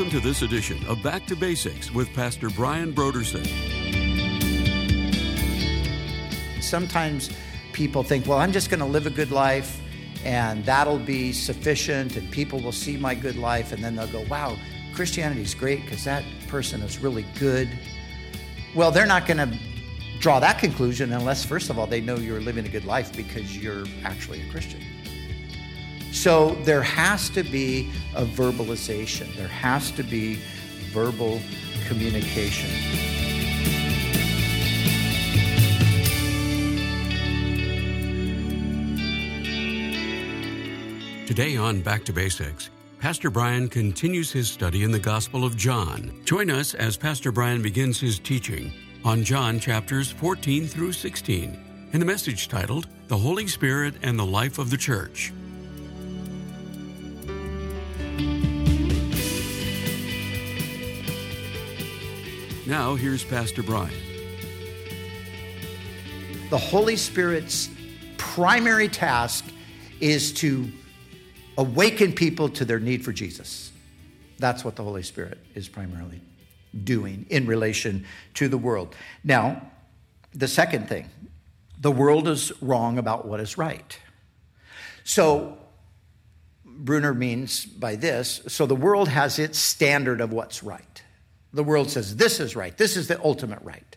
Welcome to this edition of Back to Basics with Pastor Brian Brodersen. Sometimes people think, well, I'm just going to live a good life and that'll be sufficient and people will see my good life and then they'll go, wow, Christianity's great because that person is really good. Well, they're not going to draw that conclusion unless, first of all, they know you're living a good life because you're actually a Christian. So there has to be a verbalization, there has to be verbal communication. Today on Back to Basics, Pastor Brian continues his study in the Gospel of John. Join us as Pastor Brian begins his teaching on John chapters 14 through 16 in the message titled The Holy Spirit and the Life of the Church. Now, here's Pastor Brian. The Holy Spirit's primary task is to awaken people to their need for Jesus. That's what the Holy Spirit is primarily doing in relation to the world. Now, the second thing the world is wrong about what is right. So, Bruner means by this so the world has its standard of what's right. The world says this is right, this is the ultimate right.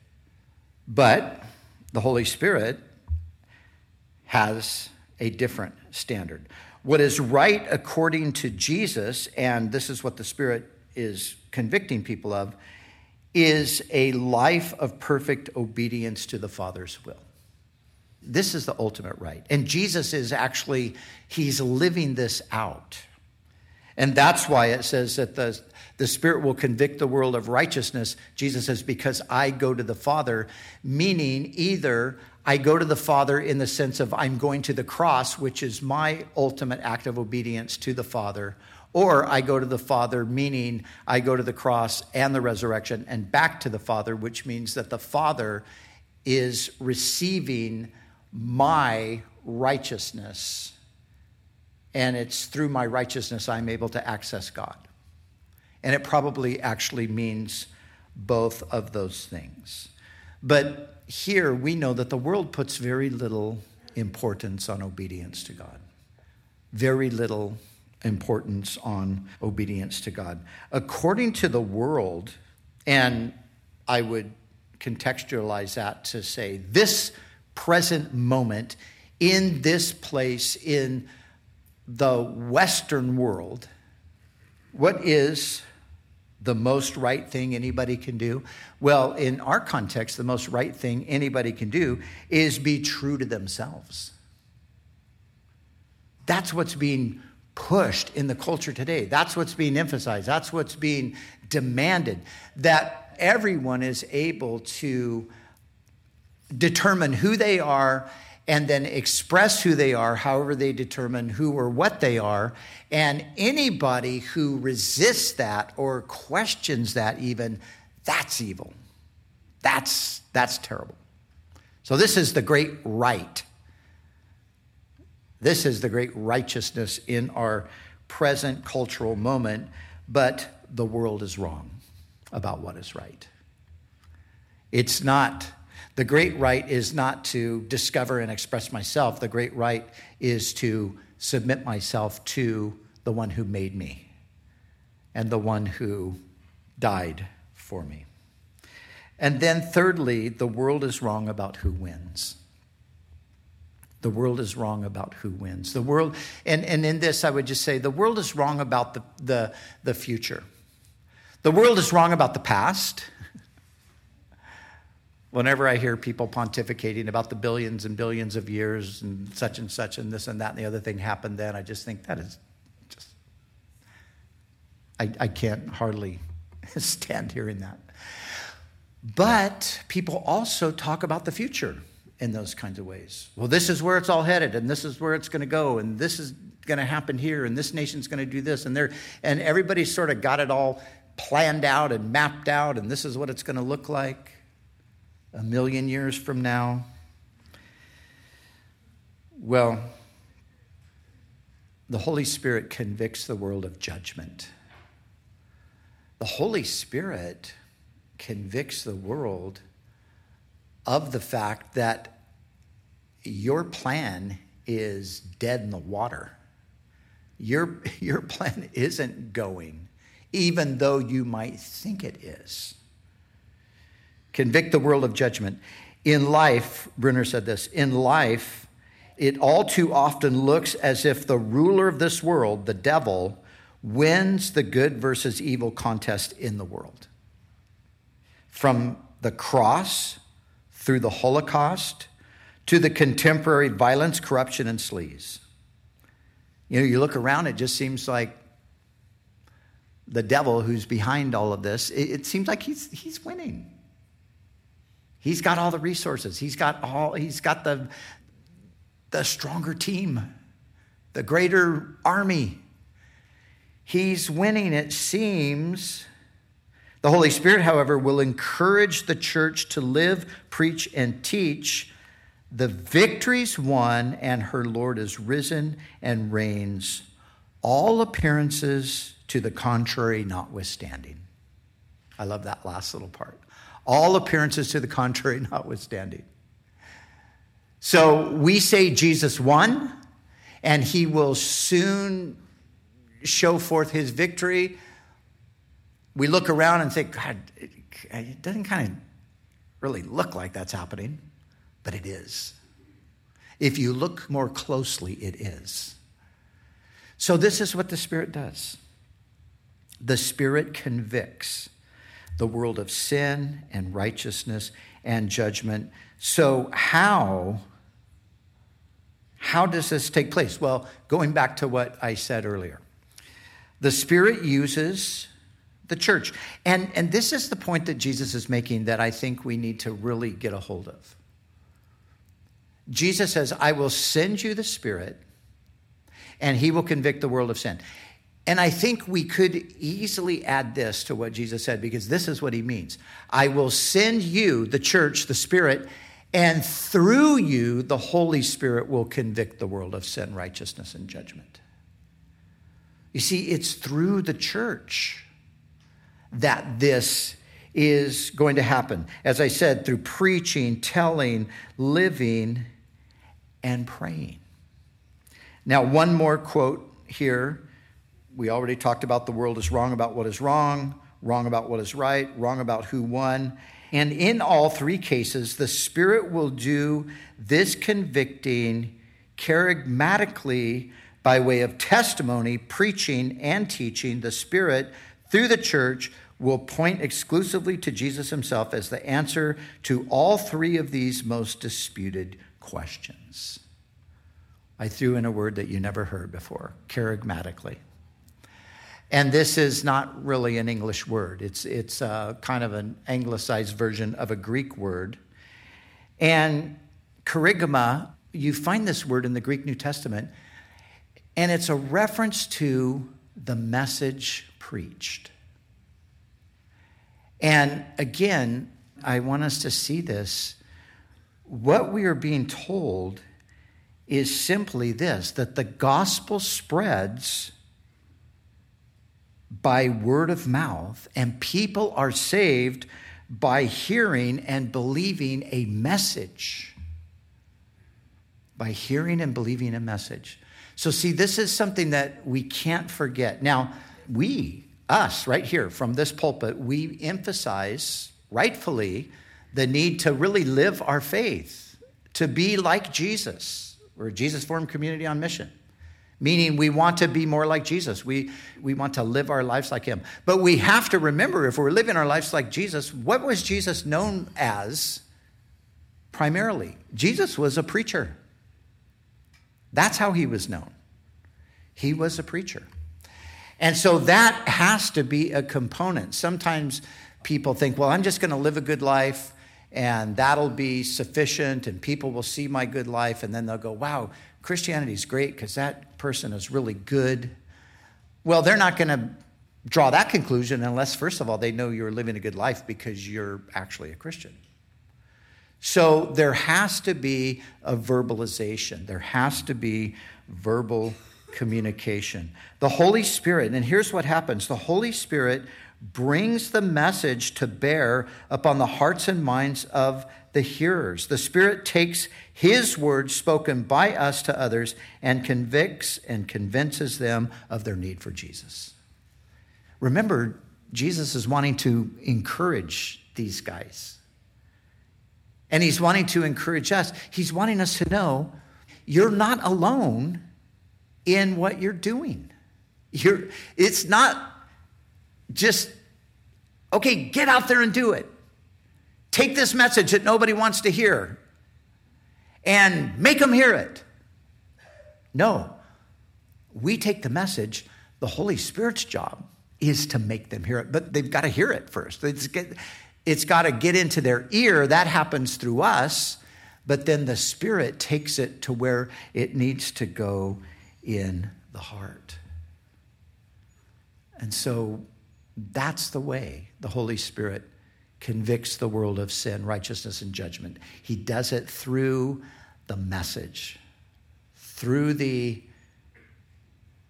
But the Holy Spirit has a different standard. What is right according to Jesus, and this is what the Spirit is convicting people of, is a life of perfect obedience to the Father's will. This is the ultimate right. And Jesus is actually, he's living this out. And that's why it says that the, the Spirit will convict the world of righteousness. Jesus says, because I go to the Father, meaning either I go to the Father in the sense of I'm going to the cross, which is my ultimate act of obedience to the Father, or I go to the Father, meaning I go to the cross and the resurrection and back to the Father, which means that the Father is receiving my righteousness and it's through my righteousness I'm able to access God. And it probably actually means both of those things. But here we know that the world puts very little importance on obedience to God. Very little importance on obedience to God. According to the world, and I would contextualize that to say this present moment in this place in the Western world, what is the most right thing anybody can do? Well, in our context, the most right thing anybody can do is be true to themselves. That's what's being pushed in the culture today. That's what's being emphasized. That's what's being demanded. That everyone is able to determine who they are and then express who they are, however they determine who or what they are. And anybody who resists that or questions that, even, that's evil. That's, that's terrible. So, this is the great right. This is the great righteousness in our present cultural moment, but the world is wrong about what is right. It's not the great right is not to discover and express myself. The great right is to submit myself to the one who made me and the one who died for me. And then, thirdly, the world is wrong about who wins. The world is wrong about who wins. The world, and, and in this, I would just say the world is wrong about the, the, the future. The world is wrong about the past. Whenever I hear people pontificating about the billions and billions of years and such and such and this and that and the other thing happened then, I just think that is just, I, I can't hardly stand hearing that. But people also talk about the future in those kinds of ways. Well, this is where it's all headed, and this is where it's going to go, and this is going to happen here, and this nation's going to do this, and there, and everybody's sort of got it all planned out and mapped out, and this is what it's going to look like a million years from now? Well, the Holy Spirit convicts the world of judgment. the Holy Spirit convicts the world of the fact that your plan is dead in the water. Your, your plan isn't going, even though you might think it is. Convict the world of judgment. In life, Bruner said this in life, it all too often looks as if the ruler of this world, the devil, wins the good versus evil contest in the world. From the cross through the Holocaust to the contemporary violence, corruption, and sleaze. You know, you look around, it just seems like the devil who's behind all of this, it, it seems like he's, he's winning. He's got all the resources. He's got all, he's got the, the stronger team, the greater army. He's winning, it seems. The Holy Spirit, however, will encourage the church to live, preach, and teach the victories won, and her Lord is risen and reigns, all appearances to the contrary notwithstanding. I love that last little part. All appearances to the contrary notwithstanding. So we say Jesus won, and he will soon show forth his victory. We look around and think, God, it doesn't kind of really look like that's happening but it is. If you look more closely, it is. So, this is what the Spirit does the Spirit convicts the world of sin and righteousness and judgment. So, how? How does this take place? Well, going back to what I said earlier, the Spirit uses the church. And, and this is the point that Jesus is making that I think we need to really get a hold of. Jesus says, I will send you the Spirit, and he will convict the world of sin. And I think we could easily add this to what Jesus said, because this is what he means I will send you, the church, the Spirit, and through you, the Holy Spirit will convict the world of sin, righteousness, and judgment. You see, it's through the church that this is going to happen. As I said, through preaching, telling, living, and praying. Now, one more quote here. We already talked about the world is wrong about what is wrong, wrong about what is right, wrong about who won. And in all three cases, the Spirit will do this convicting kerygmatically by way of testimony, preaching, and teaching. The Spirit, through the church, will point exclusively to Jesus himself as the answer to all three of these most disputed questions. I threw in a word that you never heard before kerygmatically. And this is not really an English word, it's, it's uh, kind of an anglicized version of a Greek word. And kerygma, you find this word in the Greek New Testament, and it's a reference to the message preached. And again, I want us to see this what we are being told is simply this that the gospel spreads by word of mouth, and people are saved by hearing and believing a message. By hearing and believing a message. So, see, this is something that we can't forget. Now, we, us, right here from this pulpit, we emphasize rightfully the need to really live our faith, to be like Jesus. We're a Jesus formed community on mission, meaning we want to be more like Jesus. We, we want to live our lives like him. But we have to remember if we're living our lives like Jesus, what was Jesus known as primarily? Jesus was a preacher. That's how he was known. He was a preacher. And so that has to be a component. Sometimes people think, well, I'm just going to live a good life and that'll be sufficient, and people will see my good life, and then they'll go, wow, Christianity's great because that person is really good. Well, they're not going to draw that conclusion unless, first of all, they know you're living a good life because you're actually a Christian. So there has to be a verbalization, there has to be verbal communication. The Holy Spirit, and here's what happens the Holy Spirit brings the message to bear upon the hearts and minds of the hearers. The Spirit takes His words spoken by us to others and convicts and convinces them of their need for Jesus. Remember, Jesus is wanting to encourage these guys. And He's wanting to encourage us. He's wanting us to know you're not alone in what you're doing. You're, it's not just, okay, get out there and do it. Take this message that nobody wants to hear and make them hear it. No, we take the message, the Holy Spirit's job is to make them hear it, but they've got to hear it first. It's, it's got to get into their ear. That happens through us, but then the Spirit takes it to where it needs to go in the heart. And so that's the way the Holy Spirit convicts the world of sin, righteousness, and judgment. He does it through the message, through the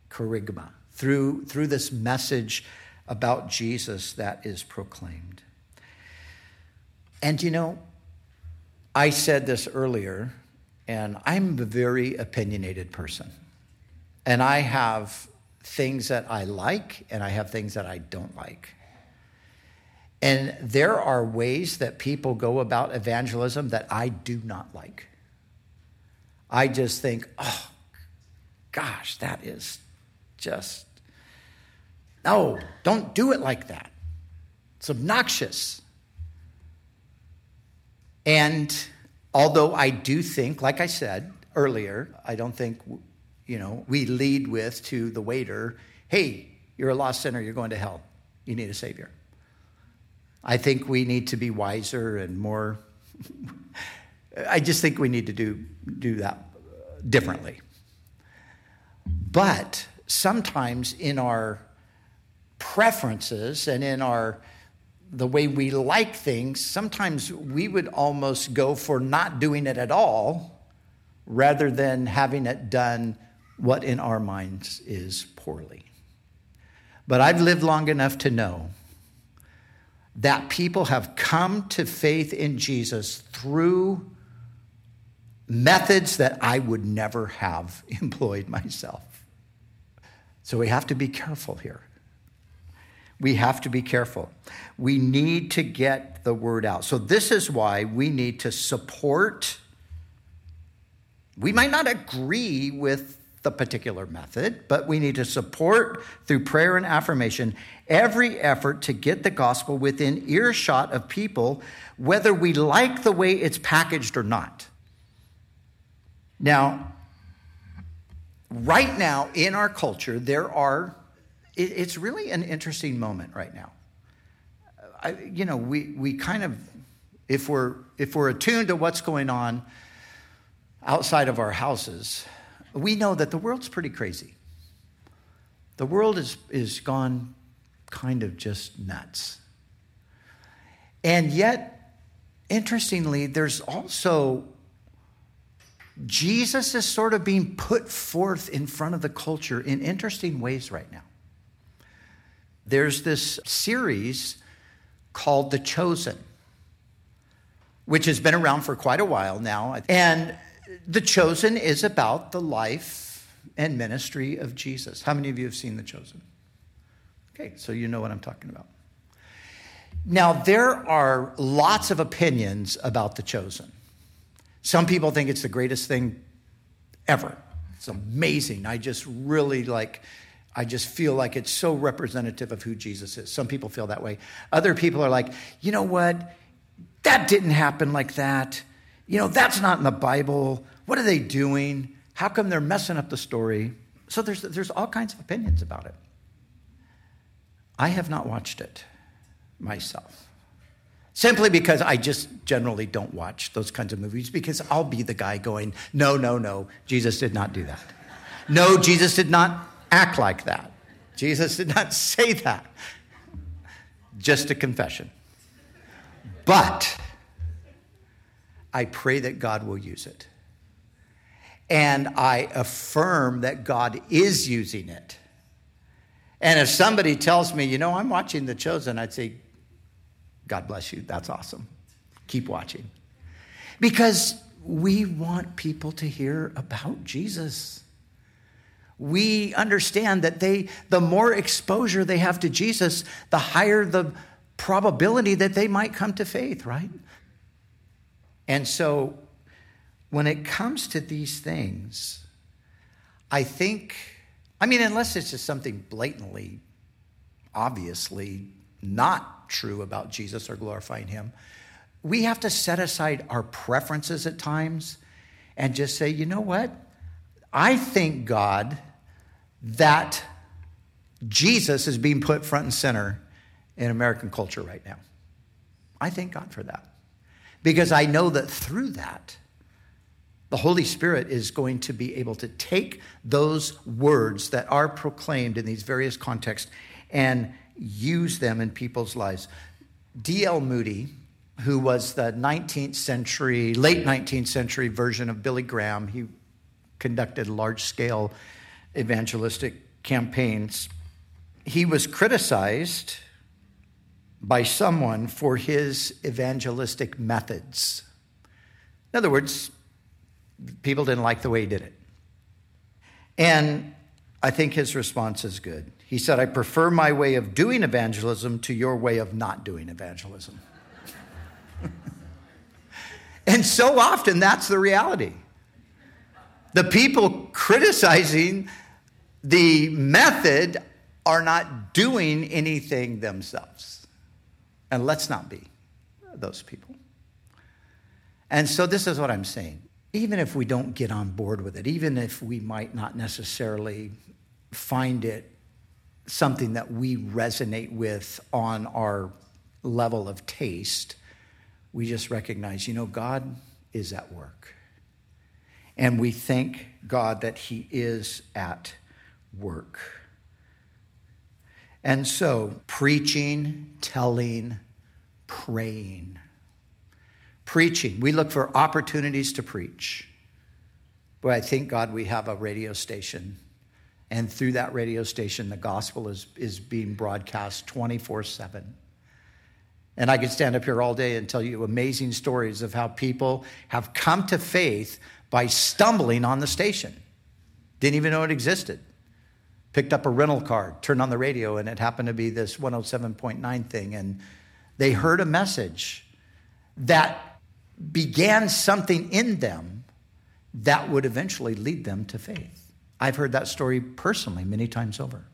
kerygma, through, through this message about Jesus that is proclaimed. And you know, I said this earlier, and I'm a very opinionated person. And I have things that I like and I have things that I don't like. And there are ways that people go about evangelism that I do not like. I just think, oh, gosh, that is just, no, don't do it like that. It's obnoxious. And although I do think, like I said earlier, I don't think you know, we lead with to the waiter, hey, you're a lost sinner, you're going to hell. You need a savior. I think we need to be wiser and more I just think we need to do do that differently. But sometimes in our preferences and in our the way we like things, sometimes we would almost go for not doing it at all rather than having it done what in our minds is poorly. But I've lived long enough to know that people have come to faith in Jesus through methods that I would never have employed myself. So we have to be careful here. We have to be careful. We need to get the word out. So, this is why we need to support. We might not agree with the particular method, but we need to support through prayer and affirmation every effort to get the gospel within earshot of people, whether we like the way it's packaged or not. Now, right now in our culture, there are, it's really an interesting moment right now. I, you know, we, we kind of, if we're, if we're attuned to what's going on outside of our houses, we know that the world's pretty crazy. The world is, is gone kind of just nuts. And yet, interestingly, there's also Jesus is sort of being put forth in front of the culture in interesting ways right now. There's this series called The Chosen, which has been around for quite a while now. And the Chosen is about the life and ministry of Jesus. How many of you have seen The Chosen? Okay, so you know what I'm talking about. Now, there are lots of opinions about The Chosen. Some people think it's the greatest thing ever. It's amazing. I just really like, I just feel like it's so representative of who Jesus is. Some people feel that way. Other people are like, you know what? That didn't happen like that. You know, that's not in the Bible. What are they doing? How come they're messing up the story? So there's, there's all kinds of opinions about it. I have not watched it myself. Simply because I just generally don't watch those kinds of movies because I'll be the guy going, no, no, no, Jesus did not do that. No, Jesus did not act like that. Jesus did not say that. Just a confession. But I pray that God will use it. And I affirm that God is using it. And if somebody tells me, you know, I'm watching The Chosen, I'd say, God bless you. That's awesome. Keep watching. Because we want people to hear about Jesus. We understand that they, the more exposure they have to Jesus, the higher the probability that they might come to faith, right? And so when it comes to these things, I think, I mean, unless it's just something blatantly, obviously not true about Jesus or glorifying Him, we have to set aside our preferences at times and just say, you know what? I thank God that Jesus is being put front and center in American culture right now. I thank God for that. Because I know that through that, the Holy Spirit is going to be able to take those words that are proclaimed in these various contexts and use them in people's lives. D.L. Moody, who was the 19th century, late 19th century version of Billy Graham. He conducted large scale evangelistic campaigns. He was criticized by someone for his evangelistic methods. In other words, people didn't like the way he did it. And I think his response is good. He said, I prefer my way of doing evangelism to your way of not doing evangelism. and so often that's the reality. The people criticizing the method are not doing anything themselves. And let's not be those people. And so, this is what I'm saying. Even if we don't get on board with it, even if we might not necessarily find it something that we resonate with on our level of taste, we just recognize, you know, God is at work. And we thank God that He is at work. And so, preaching, telling, praying. Preaching, we look for opportunities to preach. But I thank God we have a radio station. And through that radio station, the gospel is, is being broadcast 24 7. And I could stand up here all day and tell you amazing stories of how people have come to faith by stumbling on the station. Didn't even know it existed. Picked up a rental car, turned on the radio, and it happened to be this 107.9 thing. And they heard a message that began something in them that would eventually lead them to faith. I've heard that story personally many times over.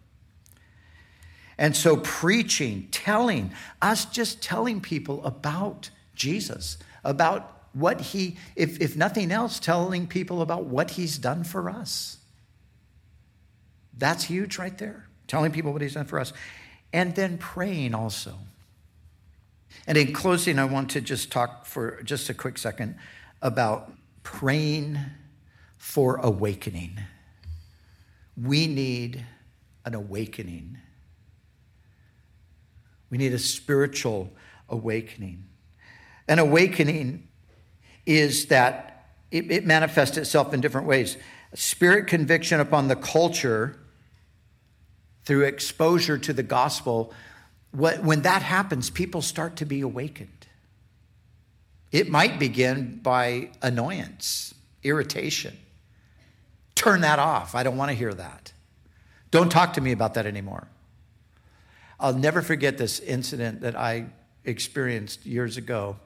And so, preaching, telling, us just telling people about Jesus, about what he, if, if nothing else, telling people about what he's done for us. That's huge right there. Telling people what he's done for us. And then praying also. And in closing, I want to just talk for just a quick second about praying for awakening. We need an awakening we need a spiritual awakening. An awakening is that it, it manifests itself in different ways. Spirit conviction upon the culture through exposure to the gospel. What, when that happens, people start to be awakened. It might begin by annoyance, irritation. Turn that off. I don't want to hear that. Don't talk to me about that anymore. I'll never forget this incident that I experienced years ago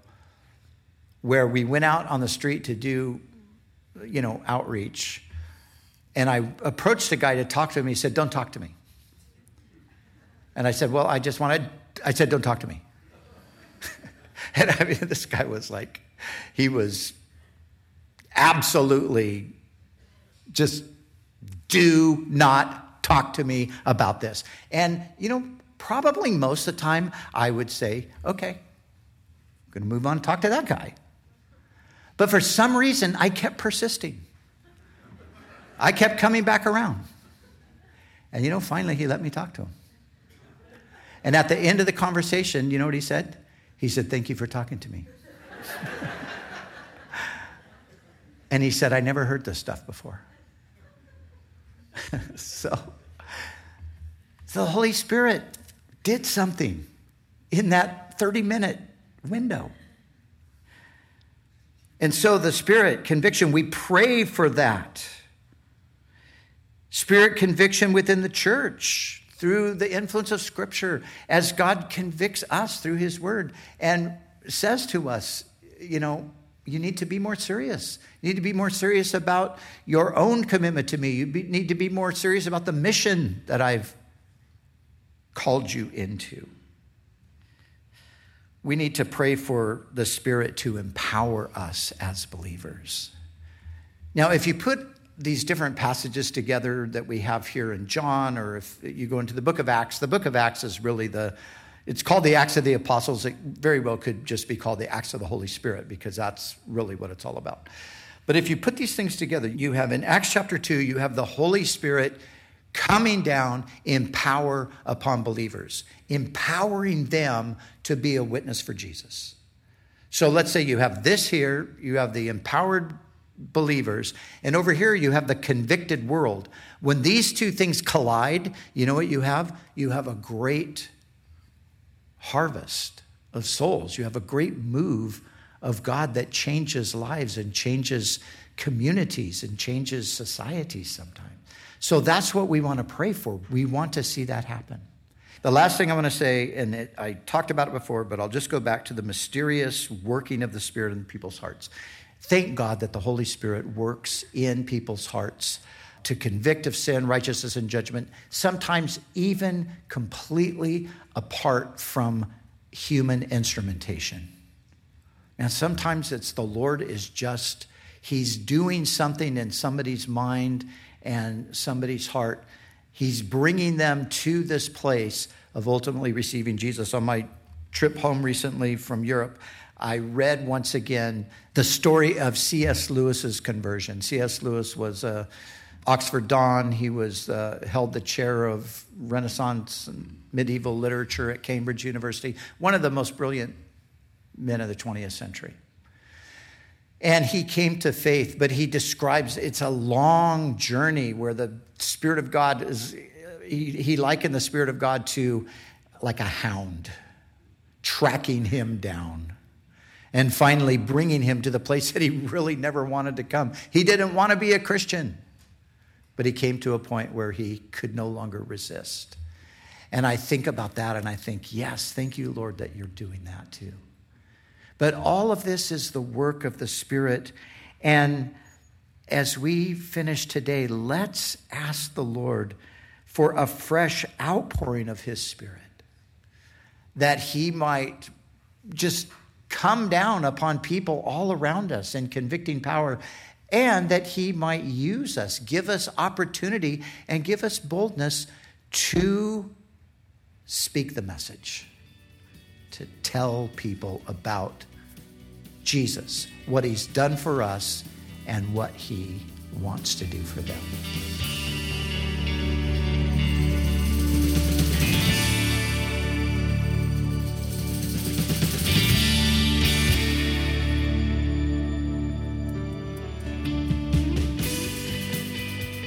where we went out on the street to do, you know, outreach. And I approached a guy to talk to him. He said, Don't talk to me. And I said, Well, I just wanted, I said, Don't talk to me. and I mean, this guy was like, he was absolutely just do not talk to me about this. And, you know, probably most of the time I would say, okay, I'm going to move on and talk to that guy. But for some reason, I kept persisting. I kept coming back around. And you know, finally, he let me talk to him. And at the end of the conversation, you know what he said? He said, Thank you for talking to me. and he said, I never heard this stuff before. so the Holy Spirit did something in that 30 minute window. And so the Spirit conviction, we pray for that. Spirit conviction within the church through the influence of Scripture as God convicts us through His Word and says to us, you know, you need to be more serious. You need to be more serious about your own commitment to me. You be, need to be more serious about the mission that I've called you into. We need to pray for the Spirit to empower us as believers. Now, if you put these different passages together that we have here in John, or if you go into the book of Acts, the book of Acts is really the it's called the Acts of the Apostles. It very well could just be called the Acts of the Holy Spirit because that's really what it's all about. But if you put these things together, you have in Acts chapter 2, you have the Holy Spirit coming down in power upon believers, empowering them to be a witness for Jesus. So let's say you have this here, you have the empowered believers, and over here you have the convicted world. When these two things collide, you know what you have? You have a great harvest of souls. You have a great move of God that changes lives and changes communities and changes societies sometimes. So that's what we want to pray for. We want to see that happen. The last thing I want to say, and it, I talked about it before, but I'll just go back to the mysterious working of the Spirit in people's hearts. Thank God that the Holy Spirit works in people's hearts to convict of sin, righteousness, and judgment, sometimes even completely apart from human instrumentation. And sometimes it's the Lord is just, He's doing something in somebody's mind and somebody's heart. He's bringing them to this place of ultimately receiving Jesus. On my trip home recently from Europe, I read once again the story of C.S. Lewis's conversion. C.S. Lewis was a Oxford Don. He was uh, held the chair of Renaissance and medieval literature at Cambridge University. One of the most brilliant men of the 20th century. And he came to faith, but he describes it's a long journey where the Spirit of God is, he, he likened the Spirit of God to like a hound, tracking him down and finally bringing him to the place that he really never wanted to come. He didn't want to be a Christian. But he came to a point where he could no longer resist. And I think about that and I think, yes, thank you, Lord, that you're doing that too. But all of this is the work of the Spirit. And as we finish today, let's ask the Lord for a fresh outpouring of His Spirit, that He might just come down upon people all around us in convicting power and that he might use us, give us opportunity, and give us boldness to speak the message, to tell people about Jesus, what he's done for us, and what he wants to do for them.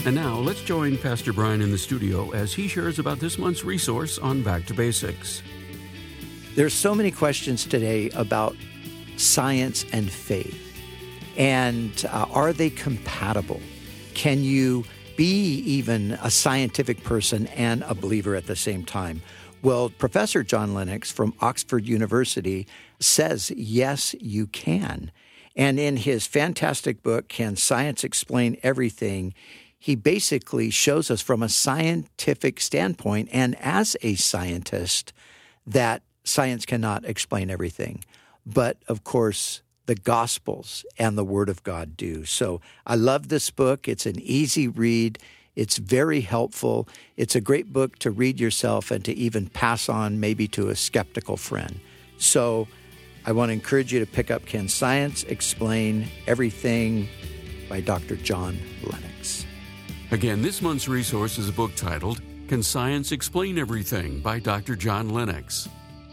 And now let's join Pastor Brian in the studio as he shares about this month's resource on Back to Basics. There's so many questions today about science and faith. And uh, are they compatible? Can you be even a scientific person and a believer at the same time? Well, Professor John Lennox from Oxford University says, yes, you can. And in his fantastic book, Can Science Explain Everything? He basically shows us from a scientific standpoint and as a scientist that science cannot explain everything. But of course, the Gospels and the Word of God do. So I love this book. It's an easy read. It's very helpful. It's a great book to read yourself and to even pass on maybe to a skeptical friend. So I want to encourage you to pick up Can Science Explain Everything by Dr. John Lennox. Again, this month's resource is a book titled Can Science Explain Everything by Dr. John Lennox.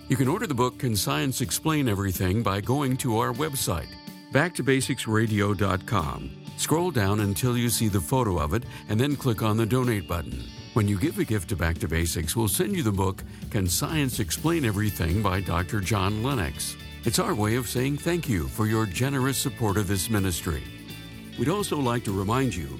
You can order the book Can Science Explain Everything by going to our website, backtobasicsradio.com. Scroll down until you see the photo of it and then click on the donate button. When you give a gift to Back to Basics, we'll send you the book Can Science Explain Everything by Dr. John Lennox. It's our way of saying thank you for your generous support of this ministry. We'd also like to remind you